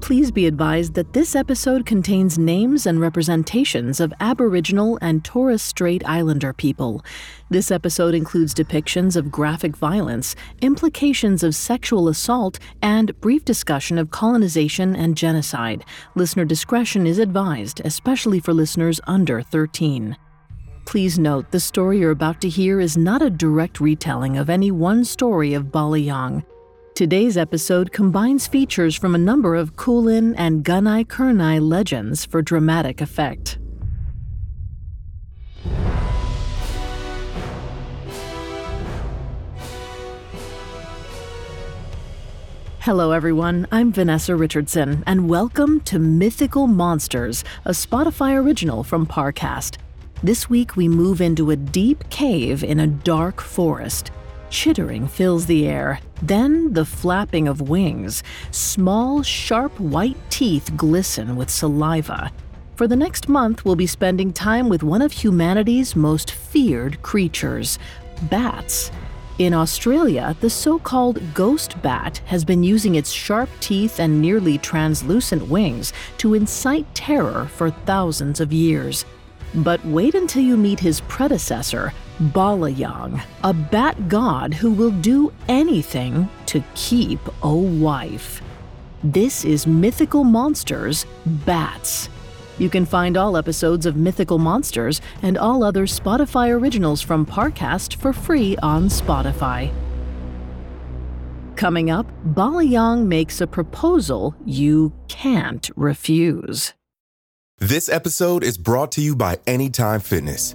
Please be advised that this episode contains names and representations of Aboriginal and Torres Strait Islander people. This episode includes depictions of graphic violence, implications of sexual assault, and brief discussion of colonization and genocide. Listener discretion is advised, especially for listeners under 13. Please note the story you're about to hear is not a direct retelling of any one story of Balayang. Today's episode combines features from a number of Kulin and Gunai Kurnai legends for dramatic effect. Hello, everyone. I'm Vanessa Richardson, and welcome to Mythical Monsters, a Spotify original from Parcast. This week, we move into a deep cave in a dark forest. Chittering fills the air, then the flapping of wings. Small, sharp white teeth glisten with saliva. For the next month, we'll be spending time with one of humanity's most feared creatures bats. In Australia, the so called ghost bat has been using its sharp teeth and nearly translucent wings to incite terror for thousands of years. But wait until you meet his predecessor, Balayang, a bat god who will do anything to keep a wife. This is Mythical Monsters Bats. You can find all episodes of Mythical Monsters and all other Spotify originals from Parcast for free on Spotify. Coming up, Balayang makes a proposal you can't refuse. This episode is brought to you by Anytime Fitness.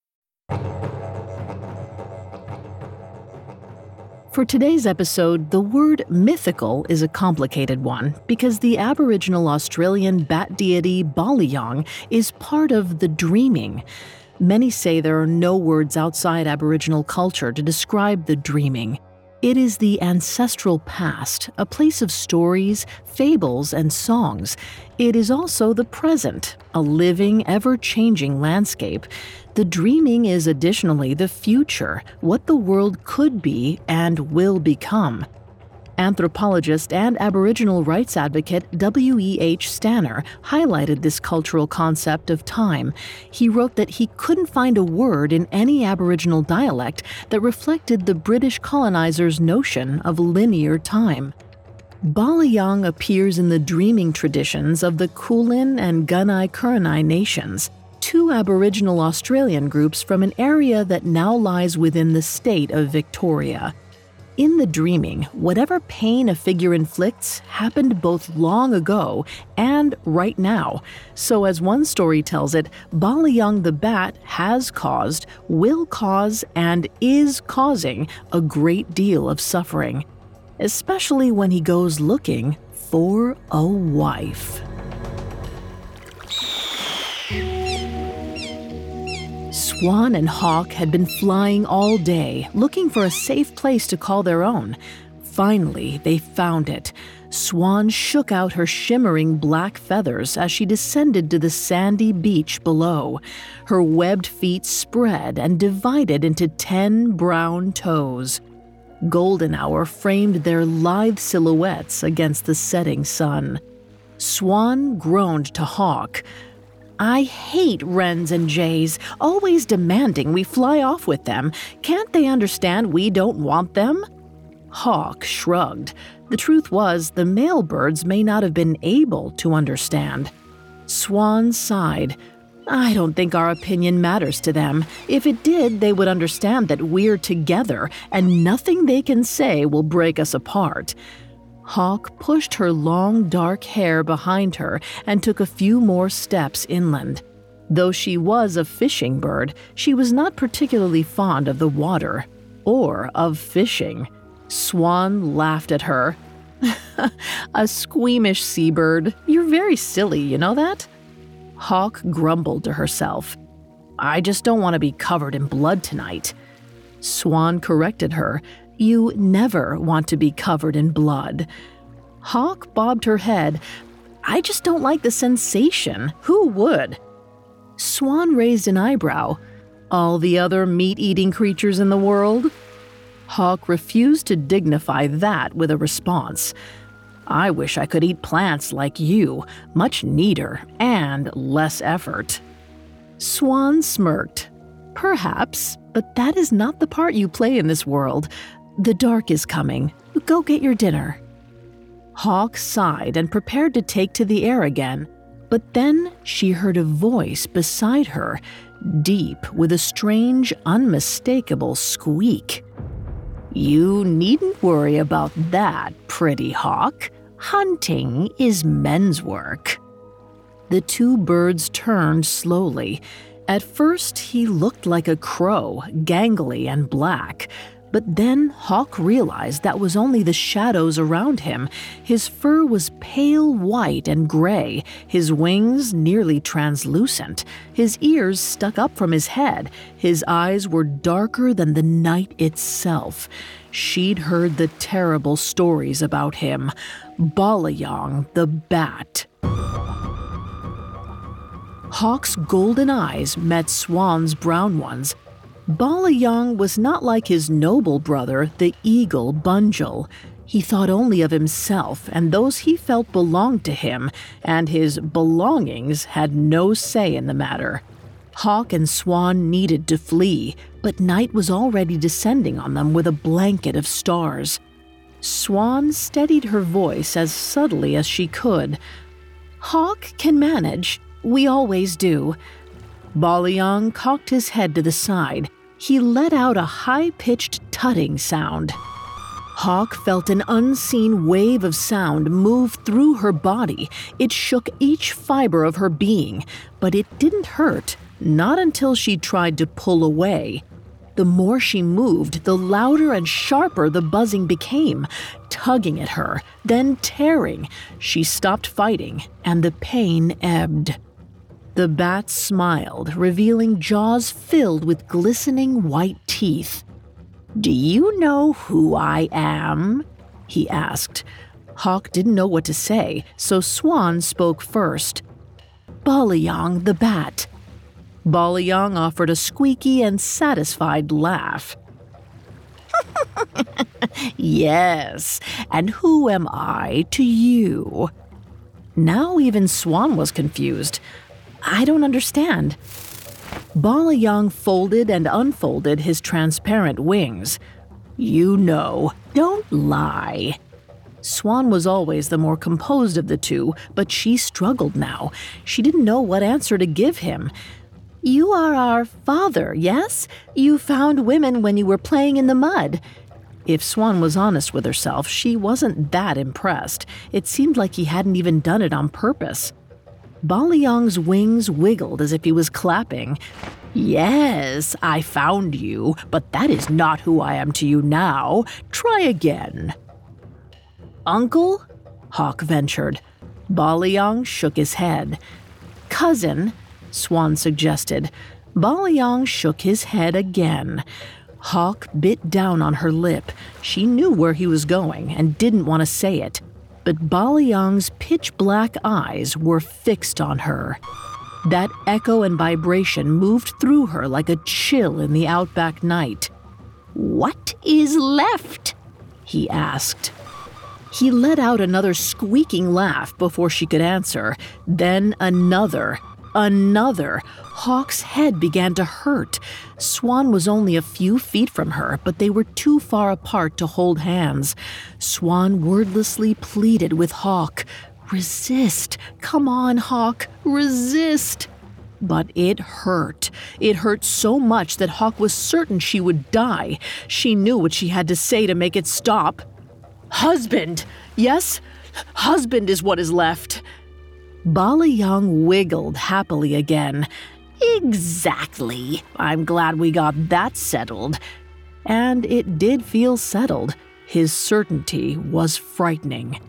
For today's episode, the word mythical is a complicated one because the Aboriginal Australian bat deity Balayang is part of the dreaming. Many say there are no words outside Aboriginal culture to describe the dreaming. It is the ancestral past, a place of stories, fables, and songs. It is also the present, a living, ever changing landscape. The dreaming is additionally the future, what the world could be and will become. Anthropologist and Aboriginal rights advocate W.E.H. Stanner highlighted this cultural concept of time. He wrote that he couldn't find a word in any Aboriginal dialect that reflected the British colonizers' notion of linear time. Balayang appears in the dreaming traditions of the Kulin and Gunai Kurnai nations, two Aboriginal Australian groups from an area that now lies within the state of Victoria. In the dreaming, whatever pain a figure inflicts happened both long ago and right now. So, as one story tells it, Balayang the bat has caused, will cause, and is causing a great deal of suffering, especially when he goes looking for a wife. Swan and Hawk had been flying all day, looking for a safe place to call their own. Finally, they found it. Swan shook out her shimmering black feathers as she descended to the sandy beach below. Her webbed feet spread and divided into ten brown toes. Golden Hour framed their lithe silhouettes against the setting sun. Swan groaned to Hawk. I hate wrens and jays, always demanding we fly off with them. Can't they understand we don't want them? Hawk shrugged. The truth was, the male birds may not have been able to understand. Swan sighed. I don't think our opinion matters to them. If it did, they would understand that we're together and nothing they can say will break us apart. Hawk pushed her long dark hair behind her and took a few more steps inland. Though she was a fishing bird, she was not particularly fond of the water or of fishing. Swan laughed at her. a squeamish seabird. You're very silly, you know that? Hawk grumbled to herself. I just don't want to be covered in blood tonight. Swan corrected her. You never want to be covered in blood. Hawk bobbed her head. I just don't like the sensation. Who would? Swan raised an eyebrow. All the other meat eating creatures in the world? Hawk refused to dignify that with a response. I wish I could eat plants like you, much neater and less effort. Swan smirked. Perhaps, but that is not the part you play in this world. The dark is coming. Go get your dinner. Hawk sighed and prepared to take to the air again, but then she heard a voice beside her, deep with a strange, unmistakable squeak. You needn't worry about that, pretty hawk. Hunting is men's work. The two birds turned slowly. At first, he looked like a crow, gangly and black. But then Hawk realized that was only the shadows around him. His fur was pale white and gray, his wings nearly translucent, his ears stuck up from his head, his eyes were darker than the night itself. She'd heard the terrible stories about him Balayang the Bat. Hawk's golden eyes met Swan's brown ones, Balayang was not like his noble brother, the eagle Bunjil. He thought only of himself and those he felt belonged to him, and his belongings had no say in the matter. Hawk and Swan needed to flee, but night was already descending on them with a blanket of stars. Swan steadied her voice as subtly as she could. Hawk can manage. We always do. Balayang cocked his head to the side he let out a high pitched tutting sound. Hawk felt an unseen wave of sound move through her body. It shook each fiber of her being, but it didn't hurt, not until she tried to pull away. The more she moved, the louder and sharper the buzzing became, tugging at her, then tearing. She stopped fighting, and the pain ebbed. The bat smiled, revealing jaws filled with glistening white teeth. Do you know who I am? he asked. Hawk didn't know what to say, so Swan spoke first. Balayang the bat. Balayang offered a squeaky and satisfied laugh. yes, and who am I to you? Now even Swan was confused. I don't understand. Balayang folded and unfolded his transparent wings. You know, don't lie. Swan was always the more composed of the two, but she struggled now. She didn't know what answer to give him. You are our father, yes? You found women when you were playing in the mud. If Swan was honest with herself, she wasn't that impressed. It seemed like he hadn't even done it on purpose. Balayang's wings wiggled as if he was clapping. Yes, I found you, but that is not who I am to you now. Try again. Uncle? Hawk ventured. Balayang shook his head. Cousin, Swan suggested. Balayang shook his head again. Hawk bit down on her lip. She knew where he was going and didn't want to say it. But Balayang's pitch black eyes were fixed on her. That echo and vibration moved through her like a chill in the outback night. What is left? he asked. He let out another squeaking laugh before she could answer, then another, another. Hawk's head began to hurt. Swan was only a few feet from her, but they were too far apart to hold hands. Swan wordlessly pleaded with Hawk Resist! Come on, Hawk, resist! But it hurt. It hurt so much that Hawk was certain she would die. She knew what she had to say to make it stop. Husband! Yes, husband is what is left. Balayang wiggled happily again. Exactly. I'm glad we got that settled. And it did feel settled. His certainty was frightening.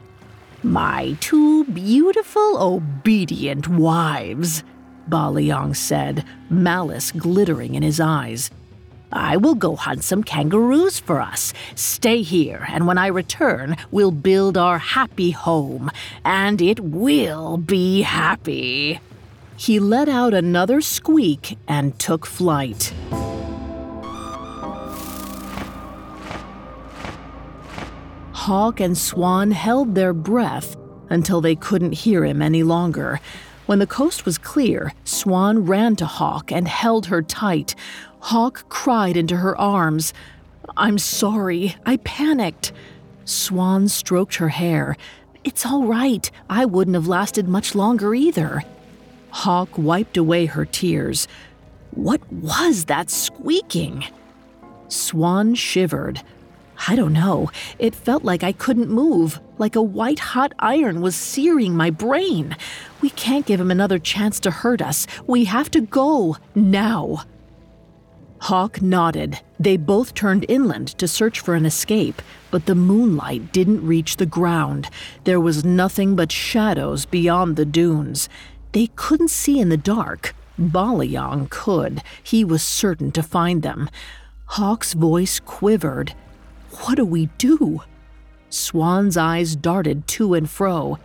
My two beautiful, obedient wives, Balayang said, malice glittering in his eyes. I will go hunt some kangaroos for us. Stay here, and when I return, we'll build our happy home. And it will be happy. He let out another squeak and took flight. Hawk and Swan held their breath until they couldn't hear him any longer. When the coast was clear, Swan ran to Hawk and held her tight. Hawk cried into her arms. I'm sorry, I panicked. Swan stroked her hair. It's all right. I wouldn't have lasted much longer either. Hawk wiped away her tears. What was that squeaking? Swan shivered. I don't know. It felt like I couldn't move, like a white hot iron was searing my brain. We can't give him another chance to hurt us. We have to go now. Hawk nodded. They both turned inland to search for an escape, but the moonlight didn't reach the ground. There was nothing but shadows beyond the dunes. They couldn't see in the dark. Balayang could. He was certain to find them. Hawk's voice quivered. What do we do? Swan's eyes darted to and fro.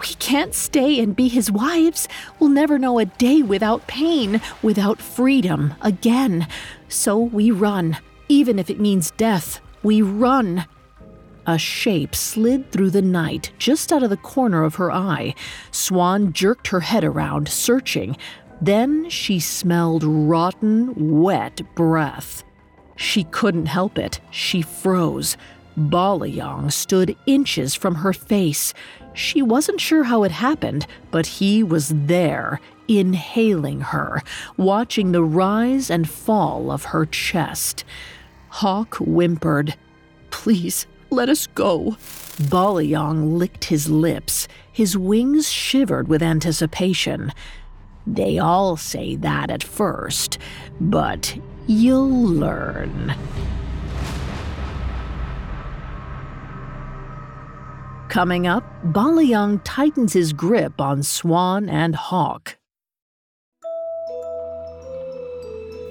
We can't stay and be his wives. We'll never know a day without pain, without freedom again. So we run, even if it means death. We run. A shape slid through the night just out of the corner of her eye. Swan jerked her head around, searching. Then she smelled rotten, wet breath. She couldn't help it. She froze. Balayang stood inches from her face. She wasn't sure how it happened, but he was there, inhaling her, watching the rise and fall of her chest. Hawk whimpered, Please, let us go. Balayang licked his lips. His wings shivered with anticipation. They all say that at first, but you'll learn. Coming up, Balayang tightens his grip on Swan and Hawk.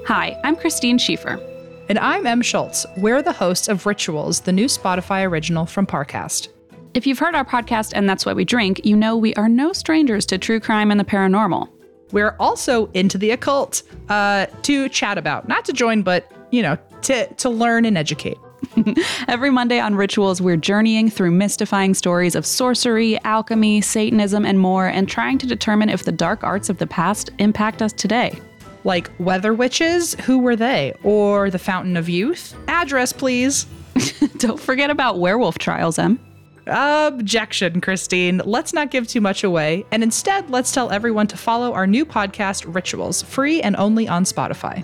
Hi, I'm Christine Schiefer. And I'm Em Schultz. We're the hosts of Rituals, the new Spotify original from Parcast. If you've heard our podcast and that's why we drink, you know we are no strangers to true crime and the paranormal. We're also into the occult uh, to chat about, not to join, but you know, to to learn and educate. Every Monday on Rituals, we're journeying through mystifying stories of sorcery, alchemy, Satanism, and more, and trying to determine if the dark arts of the past impact us today. Like weather witches, who were they? Or the Fountain of Youth? Address, please. Don't forget about werewolf trials, Em. Objection, Christine. Let's not give too much away, and instead, let's tell everyone to follow our new podcast, Rituals, free and only on Spotify.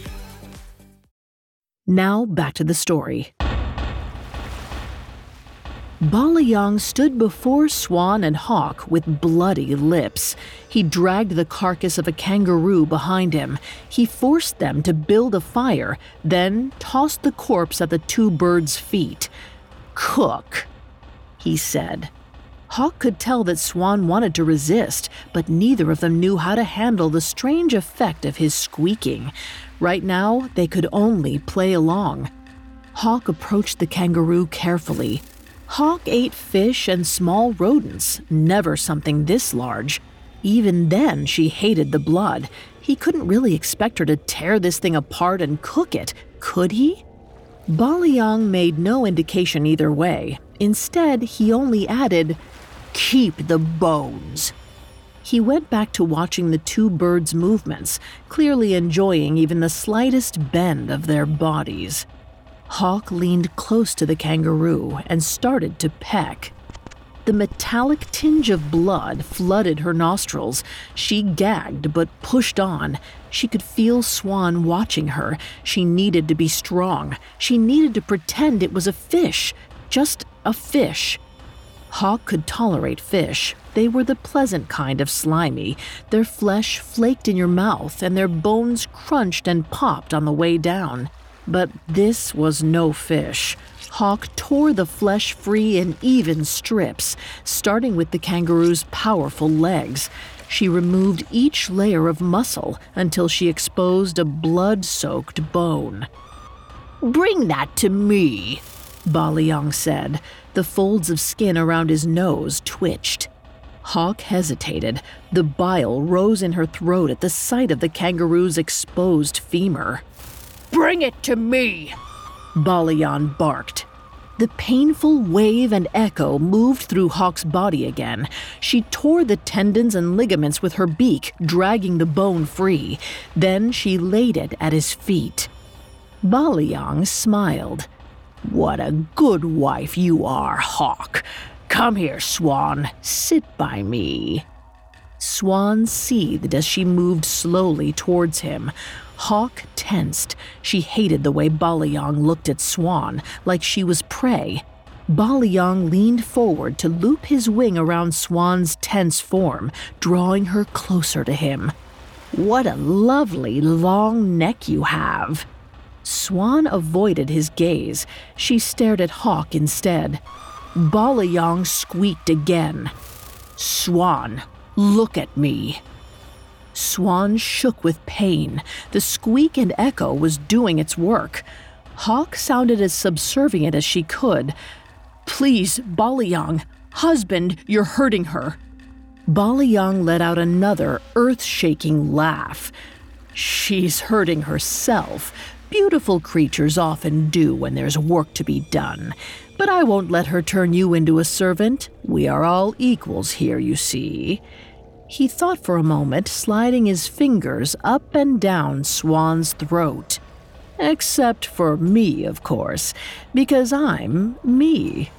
Now back to the story. Balayang stood before Swan and Hawk with bloody lips. He dragged the carcass of a kangaroo behind him. He forced them to build a fire, then tossed the corpse at the two birds' feet. Cook, he said. Hawk could tell that Swan wanted to resist, but neither of them knew how to handle the strange effect of his squeaking. Right now, they could only play along. Hawk approached the kangaroo carefully. Hawk ate fish and small rodents, never something this large. Even then, she hated the blood. He couldn't really expect her to tear this thing apart and cook it, could he? Balayang made no indication either way. Instead, he only added, Keep the bones. He went back to watching the two birds' movements, clearly enjoying even the slightest bend of their bodies. Hawk leaned close to the kangaroo and started to peck. The metallic tinge of blood flooded her nostrils. She gagged but pushed on. She could feel Swan watching her. She needed to be strong. She needed to pretend it was a fish. Just a fish. Hawk could tolerate fish. They were the pleasant kind of slimy. Their flesh flaked in your mouth and their bones crunched and popped on the way down. But this was no fish. Hawk tore the flesh free in even strips, starting with the kangaroo's powerful legs. She removed each layer of muscle until she exposed a blood soaked bone. Bring that to me, Balayang said. The folds of skin around his nose twitched. Hawk hesitated. The bile rose in her throat at the sight of the kangaroo's exposed femur. Bring it to me! Balayang barked. The painful wave and echo moved through Hawk's body again. She tore the tendons and ligaments with her beak, dragging the bone free. Then she laid it at his feet. Balayang smiled. What a good wife you are, Hawk. Come here, Swan. Sit by me. Swan seethed as she moved slowly towards him. Hawk tensed. She hated the way Balayang looked at Swan, like she was prey. Balayang leaned forward to loop his wing around Swan's tense form, drawing her closer to him. What a lovely long neck you have. Swan avoided his gaze. She stared at Hawk instead. Balayang squeaked again. Swan, look at me. Swan shook with pain. The squeak and echo was doing its work. Hawk sounded as subservient as she could. Please, Balayang, husband, you're hurting her. Balayang let out another earth shaking laugh. She's hurting herself. Beautiful creatures often do when there's work to be done. But I won't let her turn you into a servant. We are all equals here, you see. He thought for a moment, sliding his fingers up and down Swan's throat. Except for me, of course, because I'm me.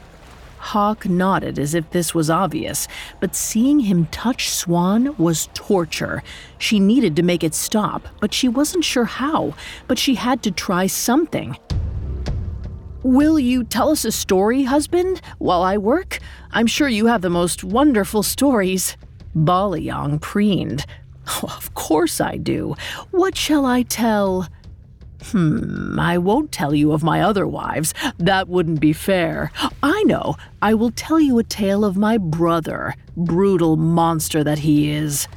Hawk nodded as if this was obvious, but seeing him touch Swan was torture. She needed to make it stop, but she wasn't sure how, but she had to try something. Will you tell us a story, husband, while I work? I'm sure you have the most wonderful stories. Balayang preened. Oh, of course I do. What shall I tell? Hmm, I won't tell you of my other wives. That wouldn't be fair. I know. I will tell you a tale of my brother, brutal monster that he is.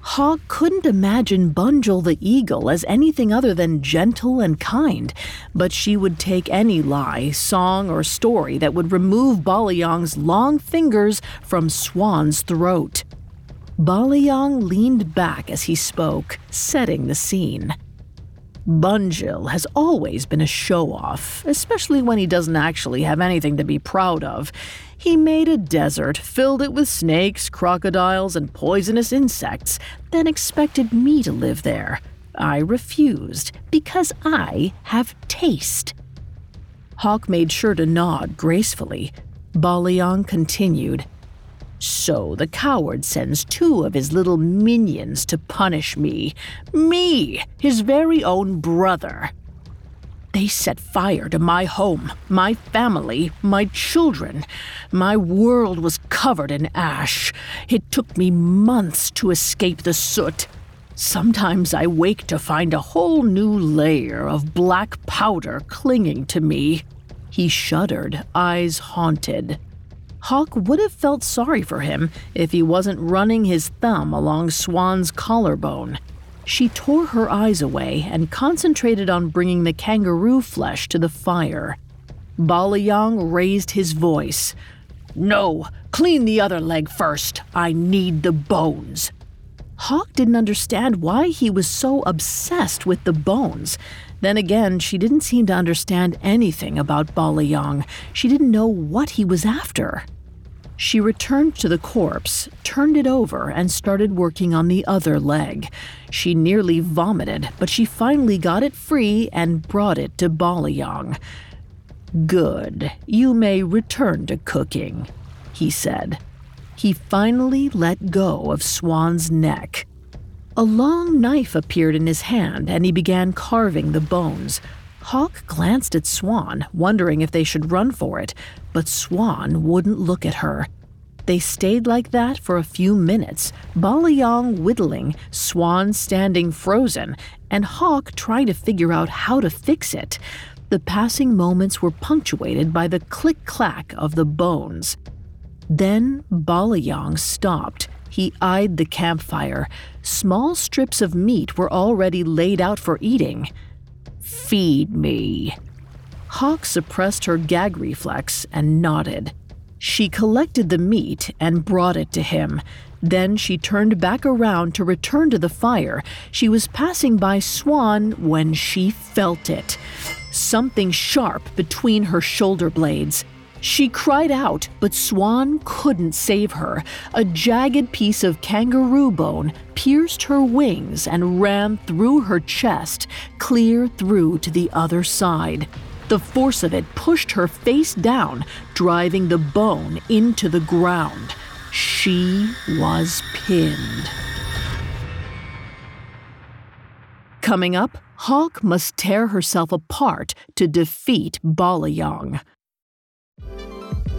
Hawk couldn't imagine Bunjil the eagle as anything other than gentle and kind, but she would take any lie, song, or story that would remove Balayang's long fingers from Swan's throat. Balayang leaned back as he spoke, setting the scene. Bunjil has always been a show off, especially when he doesn't actually have anything to be proud of. He made a desert, filled it with snakes, crocodiles, and poisonous insects, then expected me to live there. I refused because I have taste. Hawk made sure to nod gracefully. Balayang continued. So the coward sends two of his little minions to punish me. Me, his very own brother. They set fire to my home, my family, my children. My world was covered in ash. It took me months to escape the soot. Sometimes I wake to find a whole new layer of black powder clinging to me. He shuddered, eyes haunted. Hawk would have felt sorry for him if he wasn't running his thumb along Swan's collarbone. She tore her eyes away and concentrated on bringing the kangaroo flesh to the fire. Balayang raised his voice. No, clean the other leg first. I need the bones. Hawk didn't understand why he was so obsessed with the bones. Then again, she didn't seem to understand anything about Balayang. She didn't know what he was after. She returned to the corpse, turned it over, and started working on the other leg. She nearly vomited, but she finally got it free and brought it to Balayang. Good, you may return to cooking, he said. He finally let go of Swan's neck. A long knife appeared in his hand and he began carving the bones. Hawk glanced at Swan, wondering if they should run for it, but Swan wouldn't look at her. They stayed like that for a few minutes, Balayang whittling, Swan standing frozen, and Hawk trying to figure out how to fix it. The passing moments were punctuated by the click clack of the bones. Then Balayang stopped. He eyed the campfire. Small strips of meat were already laid out for eating. Feed me. Hawk suppressed her gag reflex and nodded. She collected the meat and brought it to him. Then she turned back around to return to the fire. She was passing by Swan when she felt it something sharp between her shoulder blades. She cried out, but Swan couldn't save her. A jagged piece of kangaroo bone pierced her wings and ran through her chest, clear through to the other side. The force of it pushed her face down, driving the bone into the ground. She was pinned. Coming up, Hawk must tear herself apart to defeat Balayang.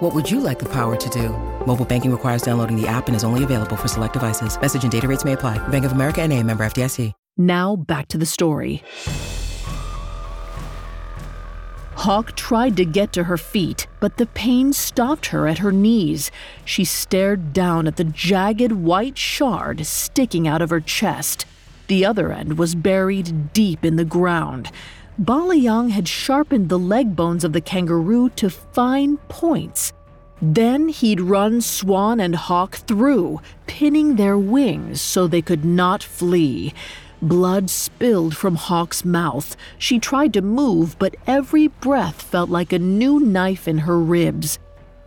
What would you like the power to do? Mobile banking requires downloading the app and is only available for select devices. Message and data rates may apply. Bank of America and a member FDIC. Now back to the story. Hawk tried to get to her feet, but the pain stopped her at her knees. She stared down at the jagged white shard sticking out of her chest. The other end was buried deep in the ground. Balayang had sharpened the leg bones of the kangaroo to fine points. Then he'd run Swan and Hawk through, pinning their wings so they could not flee. Blood spilled from Hawk's mouth. She tried to move, but every breath felt like a new knife in her ribs.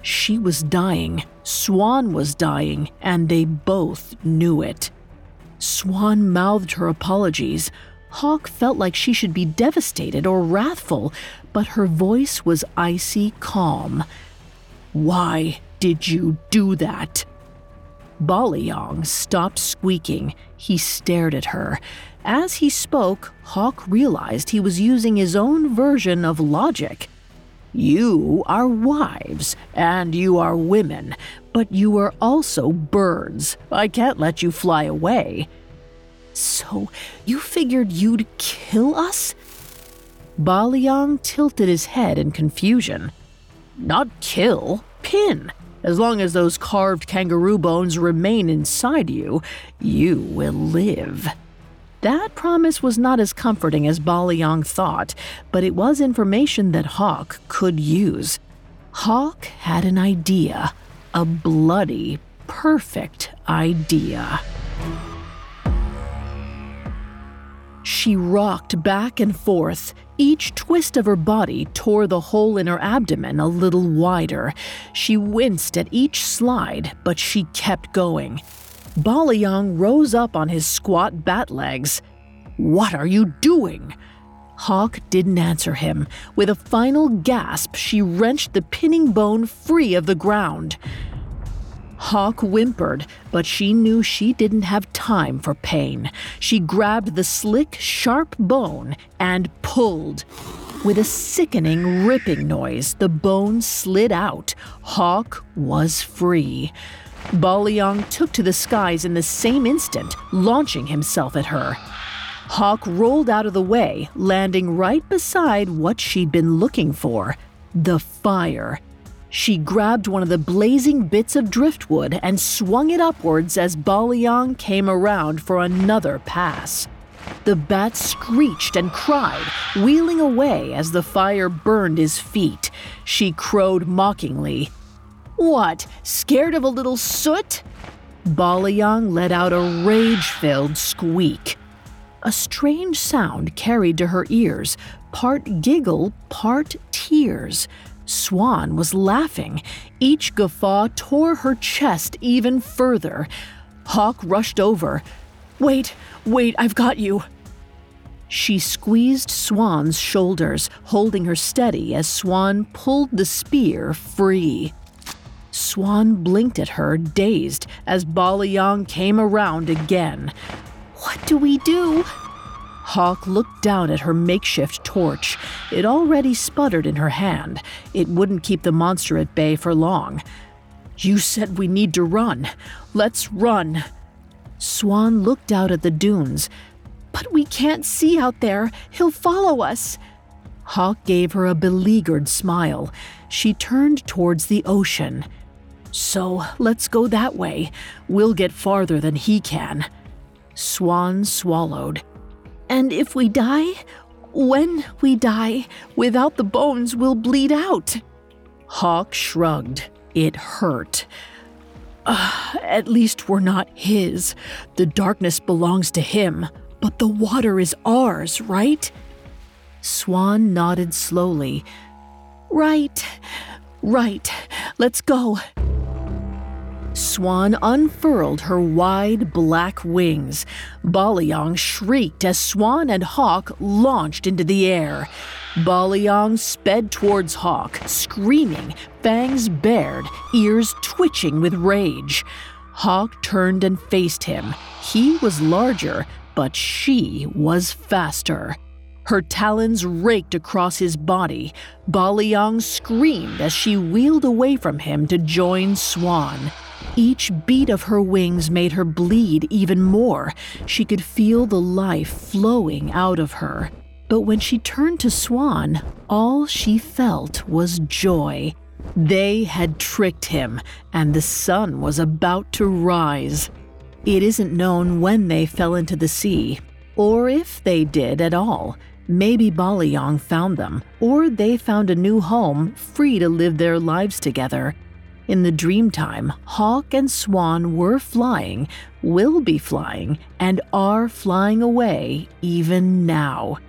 She was dying. Swan was dying, and they both knew it. Swan mouthed her apologies. Hawk felt like she should be devastated or wrathful, but her voice was icy calm. Why did you do that? Balayang stopped squeaking. He stared at her. As he spoke, Hawk realized he was using his own version of logic. You are wives, and you are women, but you are also birds. I can't let you fly away. So, you figured you'd kill us? Balayang tilted his head in confusion. Not kill, pin. As long as those carved kangaroo bones remain inside you, you will live. That promise was not as comforting as Balayang thought, but it was information that Hawk could use. Hawk had an idea, a bloody, perfect idea. She rocked back and forth. Each twist of her body tore the hole in her abdomen a little wider. She winced at each slide, but she kept going. Balayang rose up on his squat bat legs. What are you doing? Hawk didn't answer him. With a final gasp, she wrenched the pinning bone free of the ground. Hawk whimpered, but she knew she didn't have time for pain. She grabbed the slick, sharp bone and pulled. With a sickening ripping noise, the bone slid out. Hawk was free. Balayang took to the skies in the same instant, launching himself at her. Hawk rolled out of the way, landing right beside what she'd been looking for the fire. She grabbed one of the blazing bits of driftwood and swung it upwards as Balayang came around for another pass. The bat screeched and cried, wheeling away as the fire burned his feet. She crowed mockingly. What, scared of a little soot? Balayang let out a rage filled squeak. A strange sound carried to her ears, part giggle, part tears. Swan was laughing. Each guffaw tore her chest even further. Hawk rushed over. Wait, wait, I've got you. She squeezed Swan's shoulders, holding her steady as Swan pulled the spear free. Swan blinked at her, dazed, as Balayang came around again. What do we do? Hawk looked down at her makeshift torch. It already sputtered in her hand. It wouldn't keep the monster at bay for long. You said we need to run. Let's run. Swan looked out at the dunes. But we can't see out there. He'll follow us. Hawk gave her a beleaguered smile. She turned towards the ocean. So let's go that way. We'll get farther than he can. Swan swallowed. And if we die, when we die, without the bones, we'll bleed out. Hawk shrugged. It hurt. Uh, at least we're not his. The darkness belongs to him, but the water is ours, right? Swan nodded slowly. Right, right. Let's go. Swan unfurled her wide black wings. Balayang shrieked as Swan and Hawk launched into the air. Balayang sped towards Hawk, screaming, fangs bared, ears twitching with rage. Hawk turned and faced him. He was larger, but she was faster. Her talons raked across his body. Balayang screamed as she wheeled away from him to join Swan. Each beat of her wings made her bleed even more. She could feel the life flowing out of her. But when she turned to Swan, all she felt was joy. They had tricked him, and the sun was about to rise. It isn't known when they fell into the sea, or if they did at all. Maybe Balayang found them, or they found a new home, free to live their lives together. In the dreamtime, Hawk and Swan were flying, will be flying, and are flying away even now.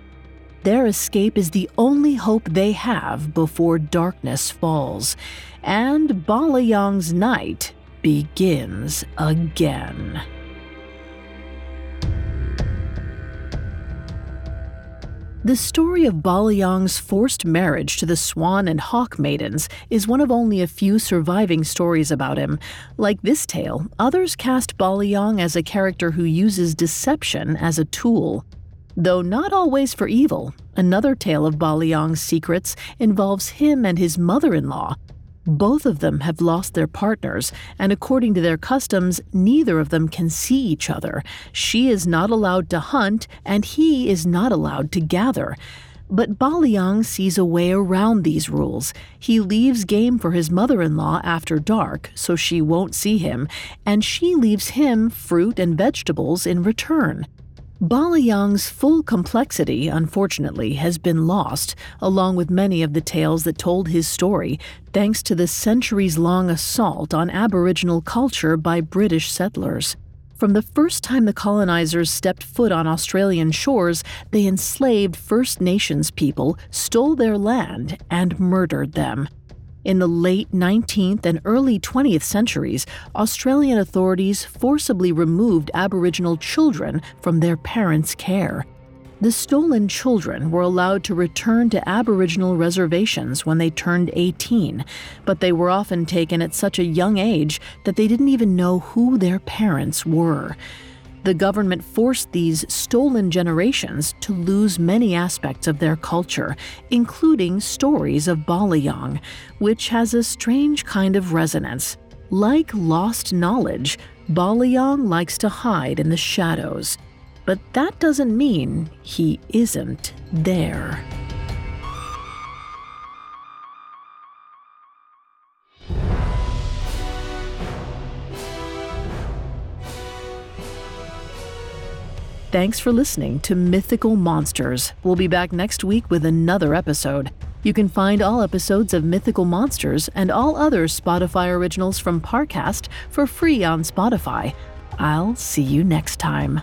Their escape is the only hope they have before darkness falls, and Balayang's night begins again. The story of Balayang's forced marriage to the Swan and Hawk maidens is one of only a few surviving stories about him. Like this tale, others cast Balayang as a character who uses deception as a tool. Though not always for evil, another tale of Balayang's secrets involves him and his mother in law, both of them have lost their partners, and according to their customs, neither of them can see each other. She is not allowed to hunt, and he is not allowed to gather. But Balayang sees a way around these rules. He leaves game for his mother in law after dark so she won't see him, and she leaves him fruit and vegetables in return. Balayang's full complexity, unfortunately, has been lost, along with many of the tales that told his story, thanks to the centuries long assault on Aboriginal culture by British settlers. From the first time the colonizers stepped foot on Australian shores, they enslaved First Nations people, stole their land, and murdered them. In the late 19th and early 20th centuries, Australian authorities forcibly removed Aboriginal children from their parents' care. The stolen children were allowed to return to Aboriginal reservations when they turned 18, but they were often taken at such a young age that they didn't even know who their parents were. The government forced these stolen generations to lose many aspects of their culture, including stories of Balayang, which has a strange kind of resonance. Like lost knowledge, Balayang likes to hide in the shadows. But that doesn't mean he isn't there. Thanks for listening to Mythical Monsters. We'll be back next week with another episode. You can find all episodes of Mythical Monsters and all other Spotify originals from Parcast for free on Spotify. I'll see you next time.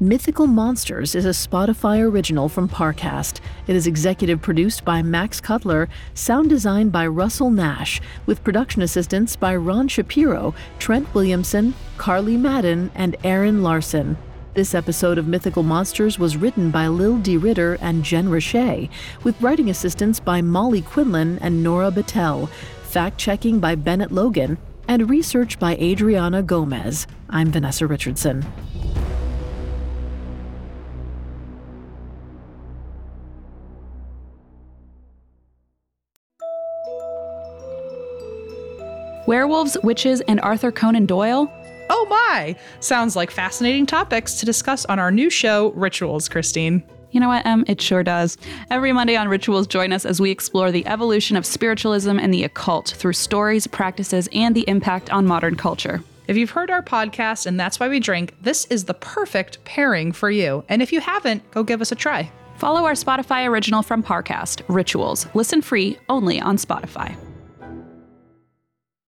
Mythical Monsters is a Spotify original from Parcast. It is executive produced by Max Cutler, sound designed by Russell Nash, with production assistance by Ron Shapiro, Trent Williamson, Carly Madden, and Aaron Larson. This episode of Mythical Monsters was written by Lil D. Ritter and Jen Richey, with writing assistance by Molly Quinlan and Nora Battelle, fact checking by Bennett Logan, and research by Adriana Gomez. I'm Vanessa Richardson. Werewolves, witches, and Arthur Conan Doyle? Oh my! Sounds like fascinating topics to discuss on our new show, Rituals, Christine. You know what, Em? It sure does. Every Monday on Rituals, join us as we explore the evolution of spiritualism and the occult through stories, practices, and the impact on modern culture. If you've heard our podcast and that's why we drink, this is the perfect pairing for you. And if you haven't, go give us a try. Follow our Spotify original from Parcast, Rituals. Listen free only on Spotify.